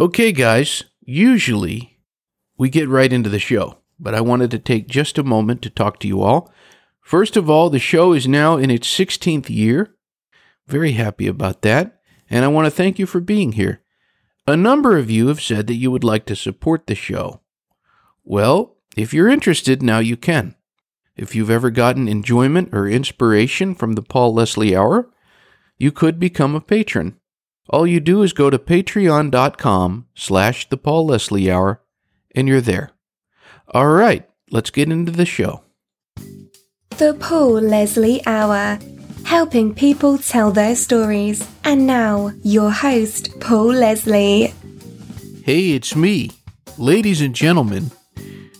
Okay, guys, usually we get right into the show, but I wanted to take just a moment to talk to you all. First of all, the show is now in its 16th year. Very happy about that, and I want to thank you for being here. A number of you have said that you would like to support the show. Well, if you're interested, now you can. If you've ever gotten enjoyment or inspiration from the Paul Leslie Hour, you could become a patron. All you do is go to patreon.com slash the Paul Leslie Hour, and you're there. All right, let's get into the show. The Paul Leslie Hour, helping people tell their stories. And now, your host, Paul Leslie. Hey, it's me. Ladies and gentlemen,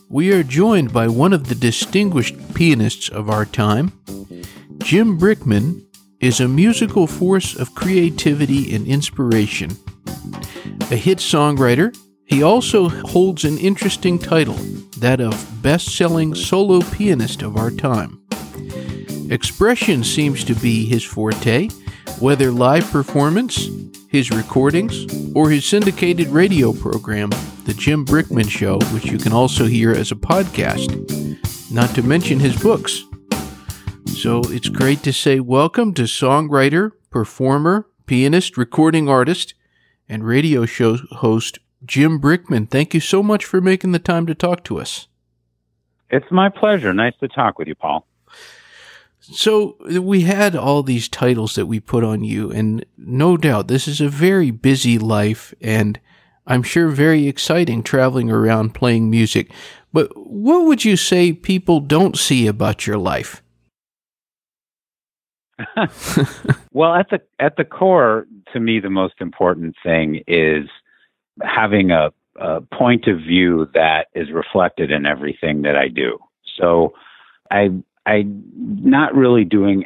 we are joined by one of the distinguished pianists of our time. Jim Brickman is a musical force of creativity and inspiration. A hit songwriter, he also holds an interesting title, that of best selling solo pianist of our time. Expression seems to be his forte, whether live performance, his recordings, or his syndicated radio program, The Jim Brickman Show, which you can also hear as a podcast, not to mention his books. So it's great to say welcome to songwriter, performer, pianist, recording artist, and radio show host Jim Brickman. Thank you so much for making the time to talk to us. It's my pleasure. Nice to talk with you, Paul. So we had all these titles that we put on you, and no doubt this is a very busy life, and I'm sure very exciting traveling around playing music. But what would you say people don't see about your life? well, at the at the core, to me, the most important thing is having a, a point of view that is reflected in everything that I do. So, I I'm not really doing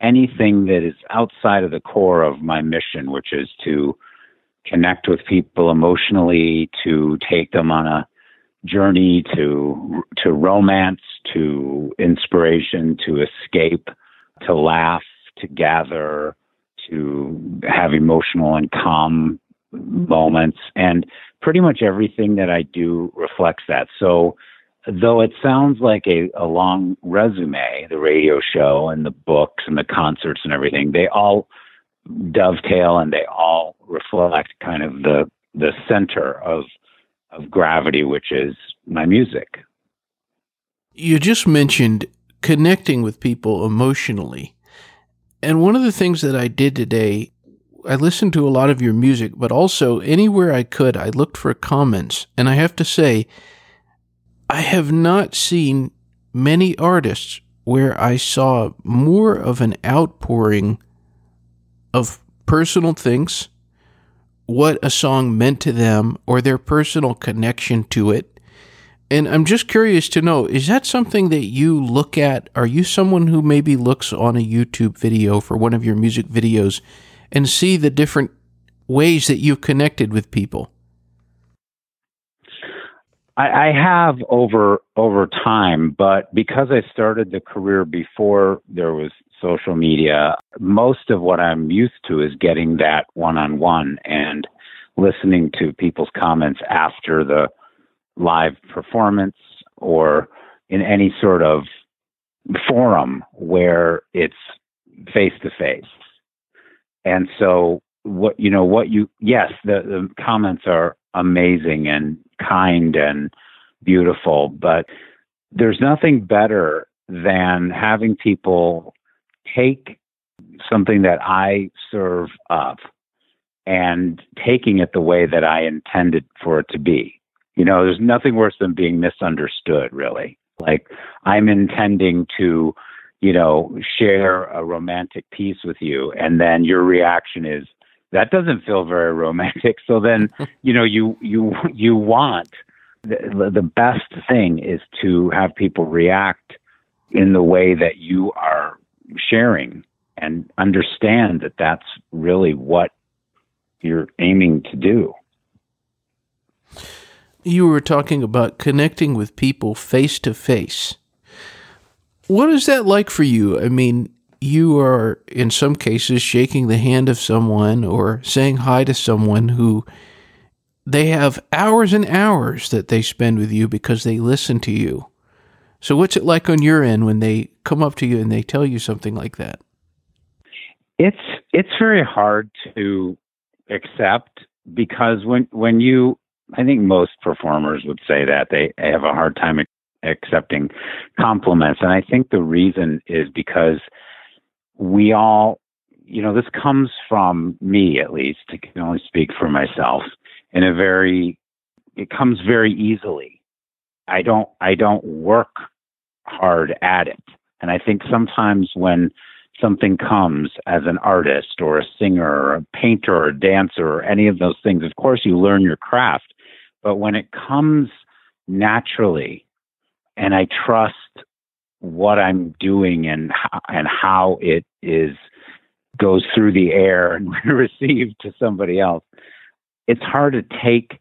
anything that is outside of the core of my mission, which is to connect with people emotionally, to take them on a journey to to romance, to inspiration, to escape, to laugh, to gather, to have emotional and calm moments, and pretty much everything that I do reflects that. So though it sounds like a, a long resume, the radio show and the books and the concerts and everything, they all dovetail and they all reflect kind of the the center of of gravity, which is my music. You just mentioned connecting with people emotionally. And one of the things that I did today, I listened to a lot of your music, but also anywhere I could, I looked for comments. And I have to say, I have not seen many artists where I saw more of an outpouring of personal things, what a song meant to them, or their personal connection to it. And I'm just curious to know is that something that you look at? Are you someone who maybe looks on a YouTube video for one of your music videos and see the different ways that you've connected with people? I, have over over time, but because I started the career before there was social media, most of what I'm used to is getting that one on one and listening to people's comments after the live performance or in any sort of forum where it's face to face. And so what you know what you yes the, the comments are amazing and kind and beautiful, but there's nothing better than having people take something that I serve up and taking it the way that I intended for it to be. You know, there's nothing worse than being misunderstood, really. Like, I'm intending to, you know, share a romantic piece with you, and then your reaction is, that doesn't feel very romantic. So then, you know, you you you want the, the best thing is to have people react in the way that you are sharing and understand that that's really what you're aiming to do. You were talking about connecting with people face to face. What is that like for you? I mean, you are in some cases shaking the hand of someone or saying hi to someone who they have hours and hours that they spend with you because they listen to you. So, what's it like on your end when they come up to you and they tell you something like that? It's it's very hard to accept because when when you I think most performers would say that they have a hard time accepting compliments and I think the reason is because we all you know this comes from me at least I can only speak for myself in a very it comes very easily I don't I don't work hard at it. And I think sometimes when something comes as an artist or a singer or a painter or a dancer or any of those things, of course you learn your craft. But when it comes naturally and I trust what I'm doing and and how it is goes through the air and received to somebody else, it's hard to take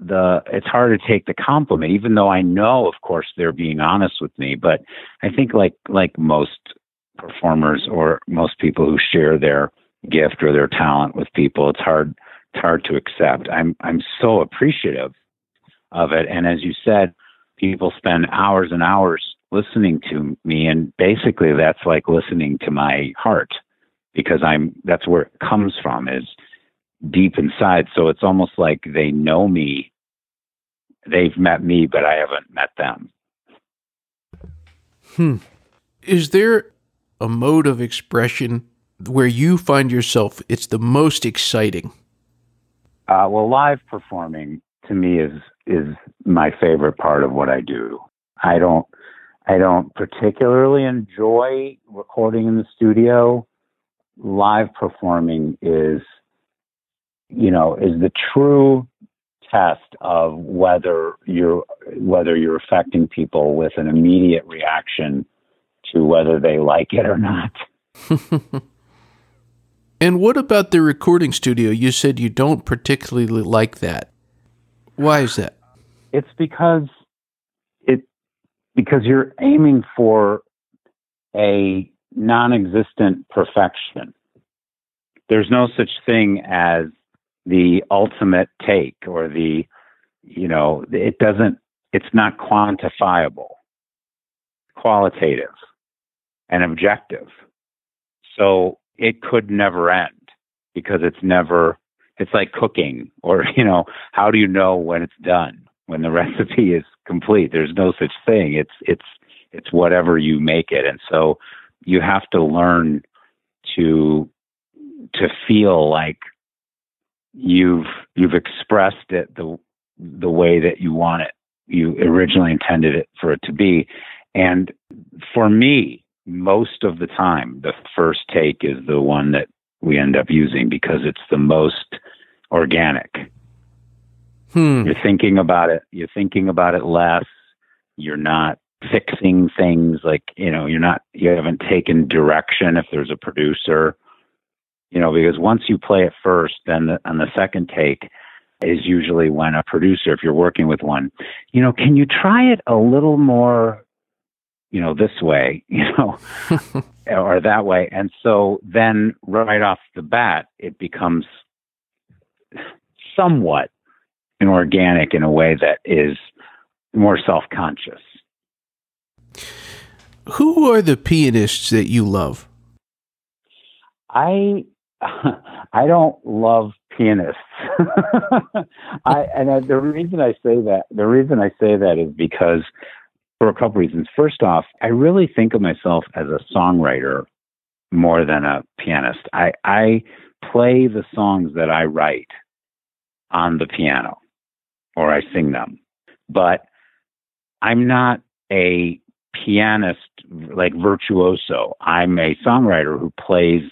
the it's hard to take the compliment even though i know of course they're being honest with me. But i think like like most performers or most people who share their gift or their talent with people it's hard it's hard to accept i'm i'm so appreciative of it and as you said people spend hours and hours listening to me and basically that's like listening to my heart because i'm that's where it comes from is deep inside. So it's almost like they know me. They've met me, but I haven't met them. Hmm. Is there a mode of expression where you find yourself it's the most exciting? Uh, well, live performing to me is is my favorite part of what I do. I don't I don't particularly enjoy recording in the studio. Live performing is you know, is the true test of whether you're whether you're affecting people with an immediate reaction to whether they like it or not. and what about the recording studio? You said you don't particularly like that. Why is that? It's because it because you're aiming for a non-existent perfection. There's no such thing as the ultimate take or the you know it doesn't it's not quantifiable qualitative and objective so it could never end because it's never it's like cooking or you know how do you know when it's done? When the recipe is complete. There's no such thing. It's it's it's whatever you make it. And so you have to learn to to feel like you've you've expressed it the the way that you want it you originally intended it for it to be. And for me most of the time the first take is the one that we end up using because it's the most organic hmm. you're thinking about it you're thinking about it less you're not fixing things like you know you're not you haven't taken direction if there's a producer you know, because once you play it first, then the, on the second take is usually when a producer, if you're working with one, you know, can you try it a little more, you know, this way, you know, or that way? And so then right off the bat, it becomes somewhat inorganic in a way that is more self conscious. Who are the pianists that you love? I I don't love pianists. I and the reason I say that the reason I say that is because for a couple reasons. First off, I really think of myself as a songwriter more than a pianist. I I play the songs that I write on the piano or I sing them. But I'm not a pianist like virtuoso. I'm a songwriter who plays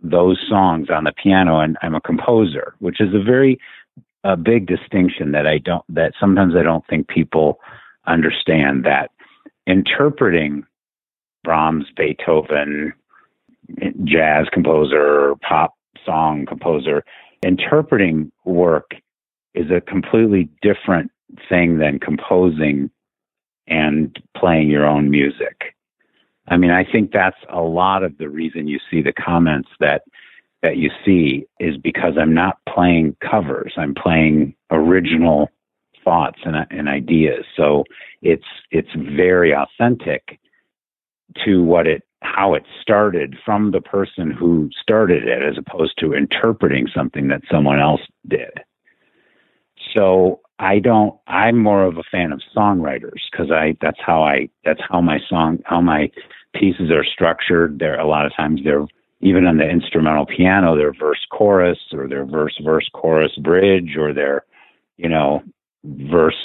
those songs on the piano and I'm a composer, which is a very a big distinction that I don't that sometimes I don't think people understand that interpreting Brahms, Beethoven, jazz composer, pop song composer, interpreting work is a completely different thing than composing and playing your own music. I mean, I think that's a lot of the reason you see the comments that that you see is because I'm not playing covers. I'm playing original thoughts and, and ideas. So it's it's very authentic to what it how it started from the person who started it as opposed to interpreting something that someone else did. So I don't I'm more of a fan of songwriters because I that's how I that's how my song how my pieces are structured. There a lot of times they're even on the instrumental piano, they're verse chorus or they're verse verse chorus bridge or they're, you know, verse,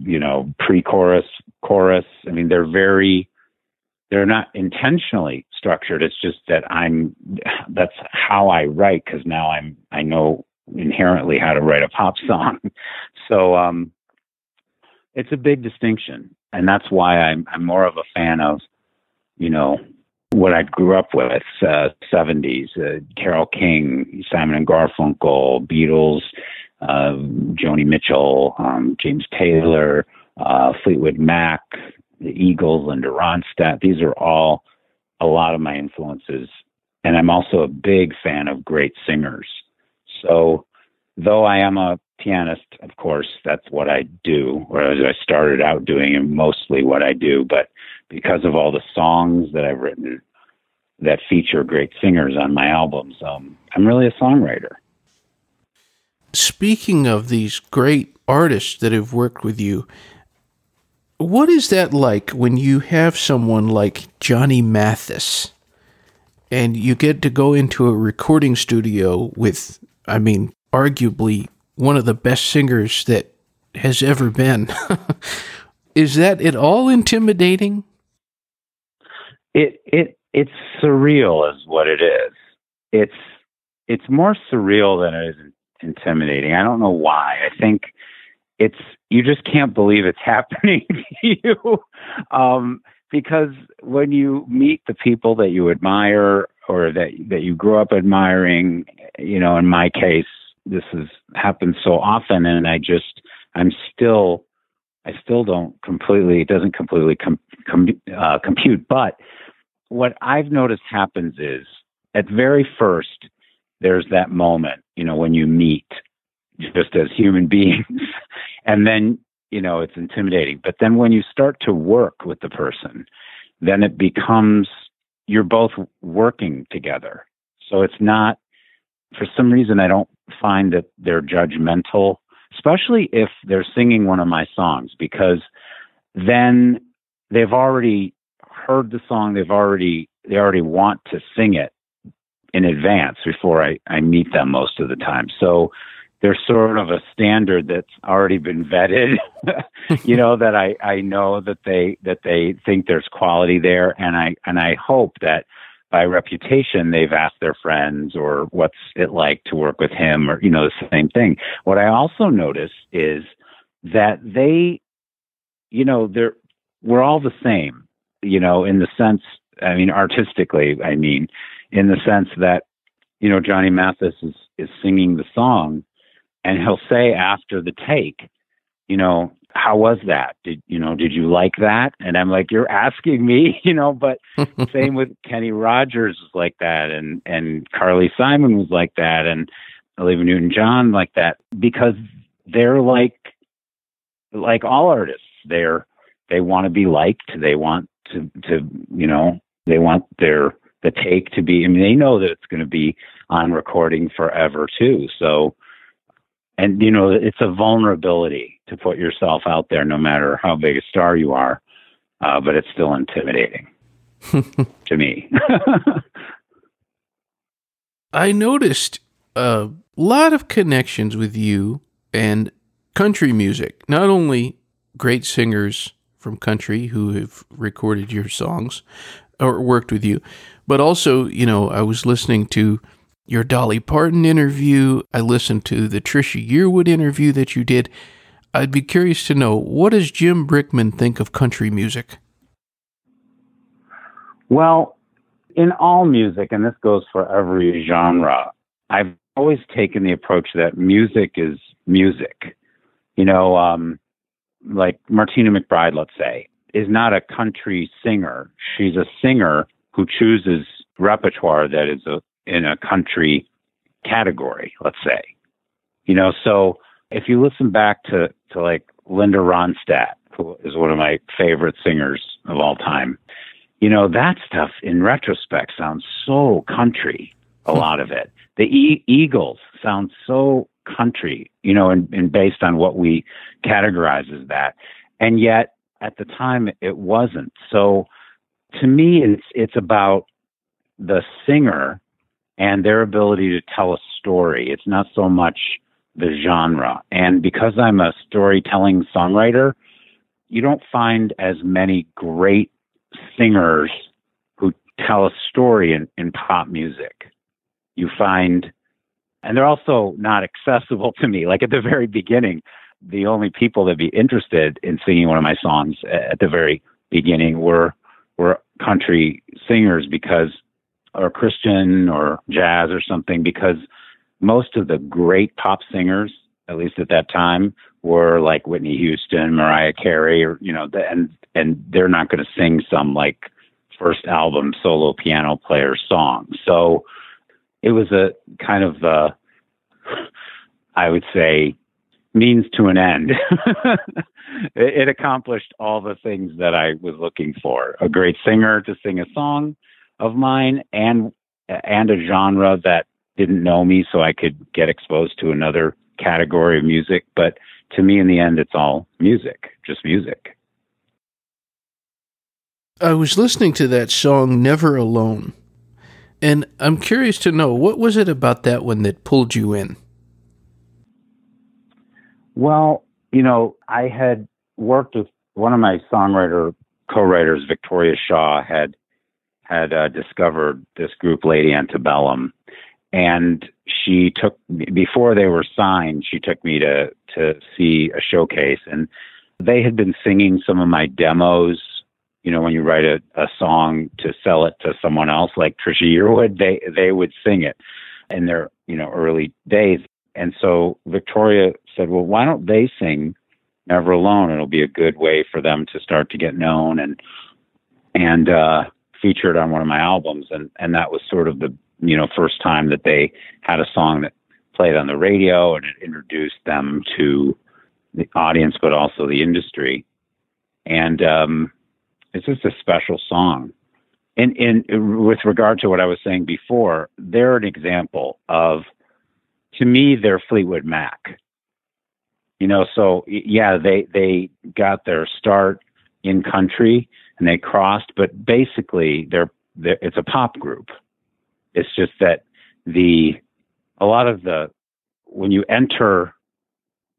you know, pre chorus. I mean, they're very they're not intentionally structured. It's just that I'm that's how I write because now I'm I know inherently how to write a pop song. so um it's a big distinction. And that's why I'm I'm more of a fan of, you know, what I grew up with, uh, 70s, uh, Carole King, Simon and Garfunkel, Beatles, uh, Joni Mitchell, um, James Taylor, uh, Fleetwood Mac, the Eagles, Linda Ronstadt. These are all a lot of my influences. And I'm also a big fan of great singers. So, though I am a pianist, of course, that's what I do, or as I started out doing, and mostly what I do. But because of all the songs that I've written that feature great singers on my albums, um, I'm really a songwriter. Speaking of these great artists that have worked with you, what is that like when you have someone like Johnny Mathis and you get to go into a recording studio with, I mean, arguably one of the best singers that has ever been? is that at all intimidating? It it it's surreal, is what it is. It's it's more surreal than it is intimidating. I don't know why. I think it's you just can't believe it's happening to you um, because when you meet the people that you admire or that that you grew up admiring, you know, in my case, this has happened so often, and I just I'm still I still don't completely it doesn't completely com, com, uh, compute, but what I've noticed happens is at very first there's that moment, you know, when you meet just as human beings. And then you know it's intimidating. But then when you start to work with the person then it becomes you're both working together. So it's not for some reason i don't find that they're judgmental especially if they're singing one of my songs because then they've already heard the song. They've already they already want to sing it in advance before I, I meet them most of the time. So there's sort of a standard that's already been vetted you know that i i know that they that they think there's quality there. And i and i hope that by reputation they've asked their friends or what's it like to work with him or you know the same thing. What i also notice is that they you know they're we're all the same you know in the sense i mean artistically i mean in the sense that you know johnny mathis is is singing the song and he'll say after the take, you know, how was that? Did you know? Did you like that? And I'm like, you're asking me, you know. But same with Kenny Rogers was like that, and and Carly Simon was like that, and Olivia Newton-John like that because they're like like all artists. They're they want to be liked. They want to to you know they want their the take to be. I mean, they know that it's going to be on recording forever too. So and you know it's a vulnerability to put yourself out there no matter how big a star you are uh, but it's still intimidating to me i noticed a lot of connections with you and country music not only great singers from country who have recorded your songs or worked with you but also you know i was listening to your Dolly Parton interview. I listened to the Trisha Yearwood interview that you did. I'd be curious to know what does Jim Brickman think of country music? Well, in all music, and this goes for every genre, I've always taken the approach that music is music. You know, um, like Martina McBride, let's say, is not a country singer. She's a singer who chooses repertoire that is a in a country category, let's say. You know, so if you listen back to, to like Linda Ronstadt, who is one of my favorite singers of all time, you know, that stuff in retrospect sounds so country, a lot of it. The e- Eagles sound so country, you know, and, and based on what we categorize as that. And yet at the time it wasn't. So to me, it's, it's about the singer and their ability to tell a story. It's not so much the genre. And because I'm a storytelling songwriter, you don't find as many great singers who tell a story in, in pop music. You find, and they're also not accessible to me. Like at the very beginning, the only people that be interested in singing one of my songs at the very beginning were country singers because or Christian or jazz or something because most of the great pop singers, at least at that time, were like Whitney Houston, Mariah Carey, or you know, and and they're not going to sing some like first album solo piano player song. So it was a kind of uh, I would say means to an end. it, it accomplished all the things that I was looking for: a great singer to sing a song of mine, and and a genre that didn't know me, so I could get exposed to another category of music. But to me, in the end, it's all music, just music. I was listening to that song Never Alone. And I'm curious to know what was it about that one that pulled you in? Well, you know, I had worked with one of my songwriter co-writers, Victoria Shaw, had had uh, discovered this group, Lady Antebellum, and she took before they were signed. She took me to to see a showcase, and they had been singing some of my demos you know, when you write a, a song to sell it to someone else, like Trisha Yearwood, they they would sing it in their you know early days. And so Victoria said, well, why don't they sing Never Alone? It'll be a good way for them to start to get known and and uh, featured on one of my albums. And and that was sort of the you know first time that they had a song that played on the radio and it introduced them to the audience, but also the industry. And um, it's just a special song. And in with regard to what I was saying before, they're an example of, to me, they're Fleetwood Mac. You know, so yeah, they they got their start in country and they crossed, but basically they're, they're it's a pop group. It's just that the a lot of the when you enter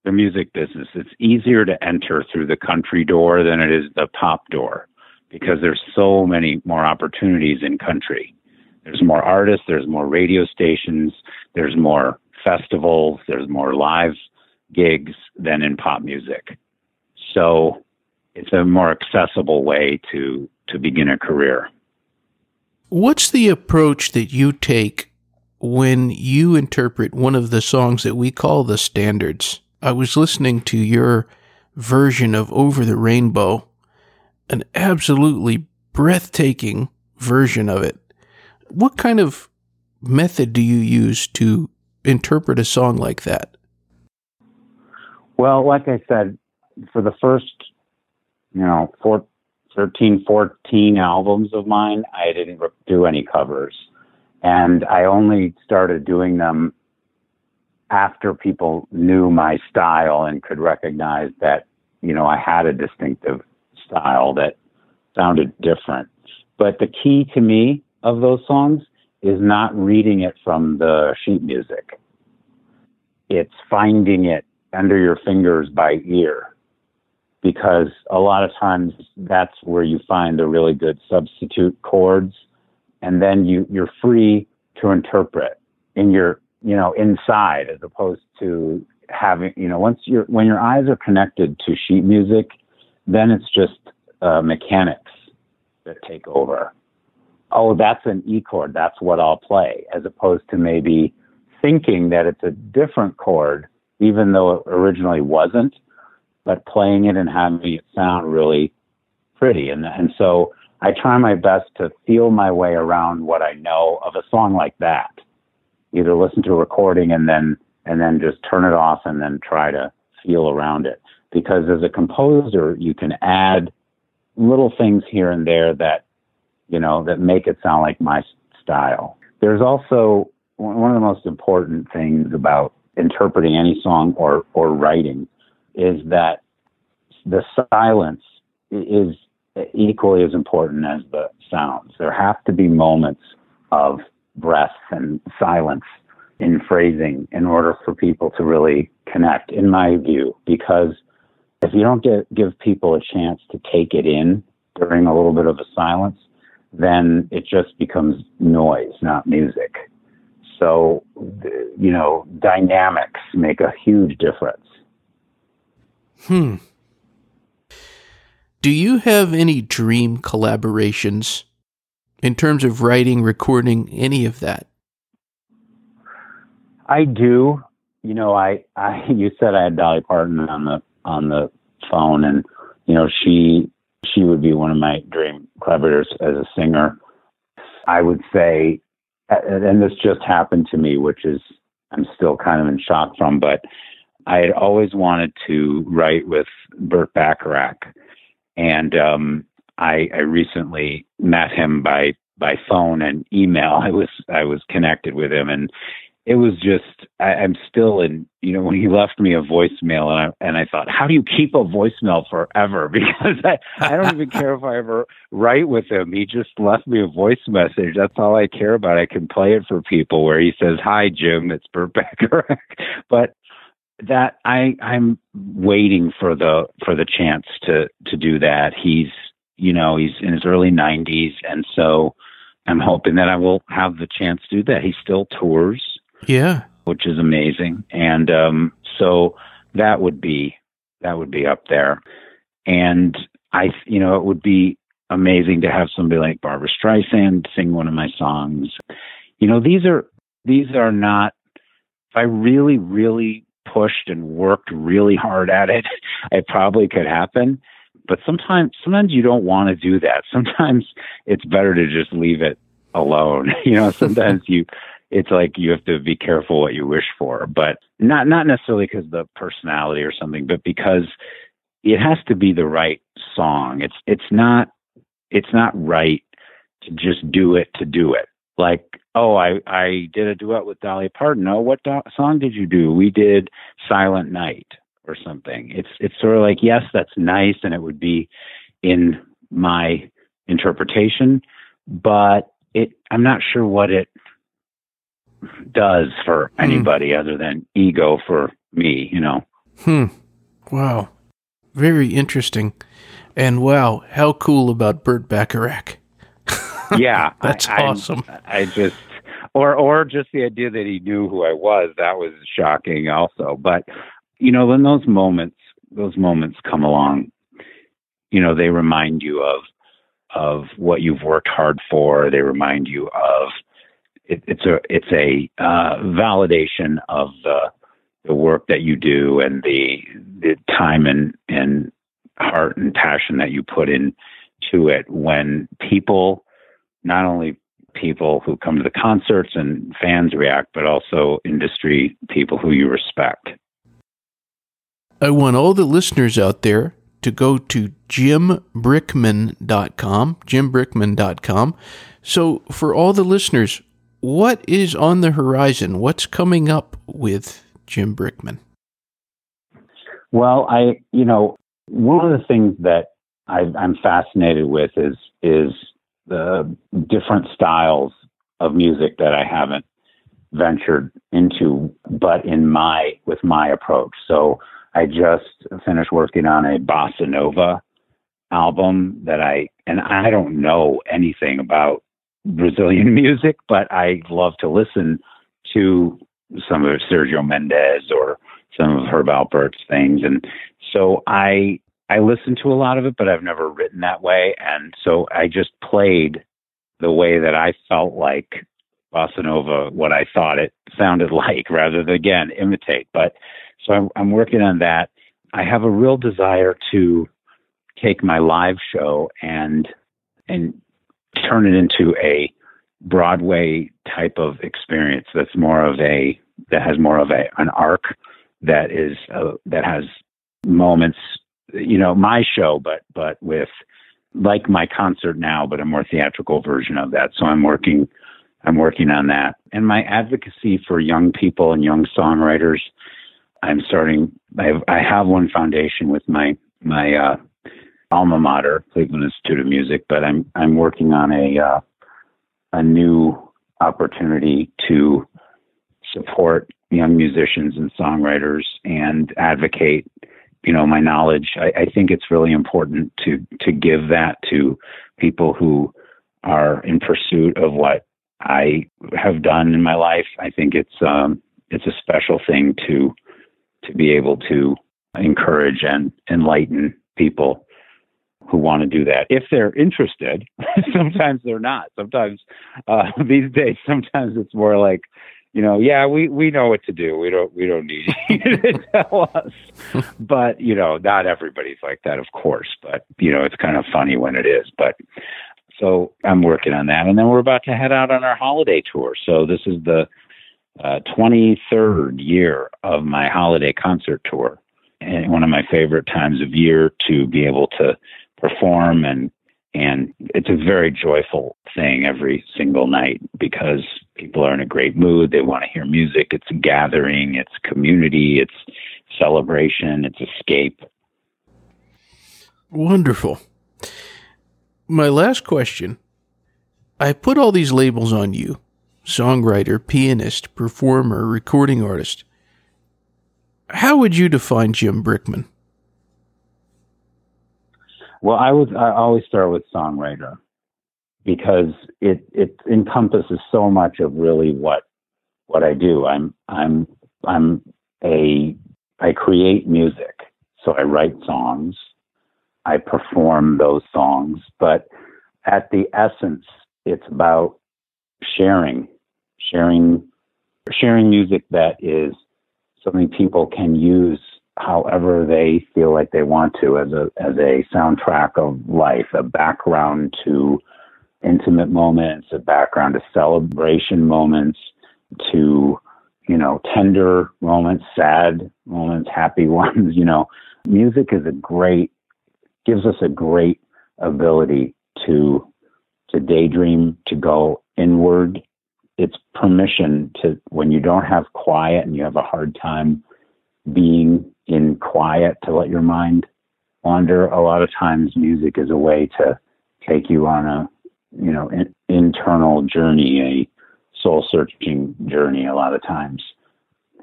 the music business, it's easier to enter through the country door than it is the pop door because there's so many more opportunities in country. There's more artists, there's more radio stations, there's more festivals, there's more live gigs than in pop music. So it's a more accessible way to to begin a career. What's the approach that you take when you interpret one of the songs that we call the standards? I was listening to your version of Over the Rainbow an absolutely breathtaking version of it. What kind of method do you use to interpret a song like that? Well, like I said, for the first, you know, four, 13, 14 albums of mine, I didn't do any covers. And I only started doing them after people knew my style and could recognize that, you know, I had a distinctive style that sounded different. But the key to me of those songs is not reading it from the sheet music. It's finding it under your fingers by ear. Because a lot of times that's where you find the really good substitute chords. And then you, you're free to interpret in your, you know, inside as opposed to having, you know, once your when your eyes are connected to sheet music, then it's just uh, mechanics that take over. Oh, that's an E chord. That's what I'll play, as opposed to maybe thinking that it's a different chord, even though it originally wasn't, but playing it and having it sound really pretty. And and so I try my best to feel my way around what I know of a song like that. Either listen to a recording and then and then just turn it off and then try to feel around it. Because as a composer, you can add little things here and there that you know that make it sound like my style. There's also one of the most important things about interpreting any song or or writing is that the silence is equally as important as the sounds. There have to be moments of breath and silence in phrasing in order for people to really connect, in my view, because if you don't get, give people a chance to take it in during a little bit of a silence, then it just becomes noise, not music. So, you know, dynamics make a huge difference. Hmm. Do you have any dream collaborations in terms of writing, recording, any of that? I do. You know, I, I you said I had Dolly Parton on the on the phone, and you know she she would be one of my dream collaborators as a singer. I would say, and this just happened to me, which is I'm still kind of in shock from, but I had always wanted to write with Burt Bacharach, and um, I, I recently met him by by phone and email. I was I was connected with him, and it was just I, I'm still in you know when he left me a voicemail and I and I thought how do you keep a voicemail forever? Because I I don't even care if I ever write with him. He just left me a voice message. That's all I care about. I can play it for people where he says hi Jim it's Burt Bacharach. But that I I'm waiting for the for the chance to to do that. He's you know he's in his early 90s and so I'm hoping that I will have the chance to do that. He still tours yeah. Which is amazing. And um, so that would be that would be up there. And I you know, it would be amazing to have somebody like Barbra Streisand sing one of my songs. You know, these are these are not if I really, really pushed and worked really hard at it, it probably could happen. But sometimes sometimes you don't want to do that. Sometimes it's better to just leave it alone. You know, sometimes you it's like you have to be careful what you wish for, but not not necessarily because the personality or something, but because it has to be the right song. It's it's not it's not right to just do it to do it. Like, oh, I I did a duet with Dolly Parton. Oh, what do- song did you do? We did Silent Night or something. It's it's sort of like yes, that's nice, and it would be in my interpretation, but it I'm not sure what it does for hmm. anybody mm. other than ego for me, you know. Hmm. Wow. Very interesting. And wow, how cool about Burt Bacharach. yeah. That's I, awesome. I, I just or or just the idea that he knew who I was, that was shocking also. But you know, when those moments those moments come along, you know, they remind you of of what you've worked hard for. They remind you of it, it's a it's a uh, validation of the the work that you do and the the time and and heart and passion that you put in to it when people not only people who come to the concerts and fans react but also industry people who you respect. I want all the listeners out there to go to jimbrickman.com jimbrickman.com so for all the listeners what is on the horizon? What's coming up with Jim Brickman? Well, I, you know, one of the things that I, I'm fascinated with is is the different styles of music that I haven't ventured into, but in my with my approach. So I just finished working on a bossa nova album that I and I don't know anything about Brazilian music, but I love to listen to some of Sergio Mendes or some of Herb Alpert's things, and so I I listen to a lot of it, but I've never written that way, and so I just played the way that I felt like bossa nova, what I thought it sounded like, rather than again imitate. But so I'm, I'm working on that. I have a real desire to take my live show and and turn it into a Broadway type of experience that's more of a that has more of a an arc that is uh, that has moments you know my show but but with like my concert now but a more theatrical version of that. So i'm working i'm working on that. And my advocacy for young people and young songwriters i'm starting i have, I have one foundation with my my uh alma mater cleveland institute of music but i'm i'm working on a uh a new opportunity to support young musicians and songwriters and advocate you know my knowledge. I, I, think it's really important to to give that to people who are in pursuit of what I have done in my life. I think it's um it's a special thing to to be able to encourage and enlighten people who want to do that if they're interested sometimes they're not sometimes uh, these days sometimes it's more like you know, yeah, we we know what to do. We don't we don't need you to tell us. but you know, not everybody's like that, of course. But you know, it's kind of funny when it is. But so I'm working on that, and then we're about to head out on our holiday tour. So this is the uh, 23rd year of my holiday concert tour, and one of my favorite times of year to be able to perform and and it's a very joyful thing every single night because people are in a great mood. They want to hear music. It's a gathering, it's community, it's celebration, it's escape. Wonderful. My last question I put all these labels on you songwriter, pianist, performer, recording artist. How would you define Jim Brickman? Well, I would I always start with songwriter because it it encompasses so much of really what what I do. I'm I'm I'm a I create music, so I write songs, I perform those songs, but at the essence, it's about sharing, sharing, sharing music that is something people can use however they feel like they want to as a as a soundtrack of life, a background to intimate moments, a background to celebration moments, to you know tender moments, sad moments, happy ones. You know, music is a great gives us a great ability to to daydream, to go inward. It's permission to when you don't have quiet and you have a hard time being in quiet to let your mind wander. A lot of times, music is a way to take you on a you know in, internal journey, a soul searching journey. A lot of times,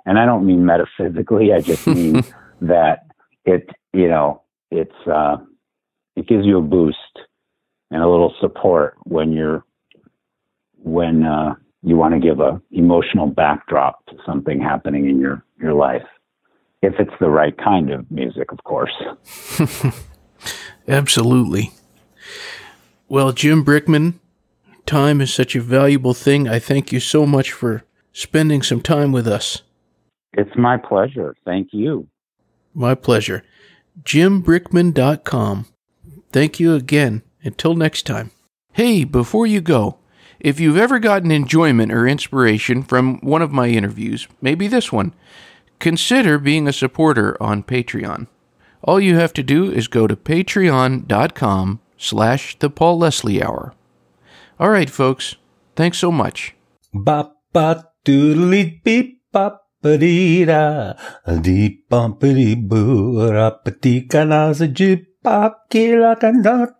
and I don't mean metaphysically. I just mean that it you know it's uh, it gives you a boost and a little support when you're when uh, you want to give a emotional backdrop to something happening in your your life if it's the right kind of music, of course. Absolutely. Well, Jim Brickman, time is such a valuable thing. I thank you so much for spending some time with us. It's my pleasure. Thank you. My pleasure. JimBrickman.com. Thank you again. Until next time. Hey, before you go, if you've ever gotten enjoyment or inspiration from one of my interviews, maybe this one, consider being a supporter on Patreon. All you have to do is go to patreon.com slash the Paul Leslie Hour. All right, folks. Thanks so much. Doodly beep, boo,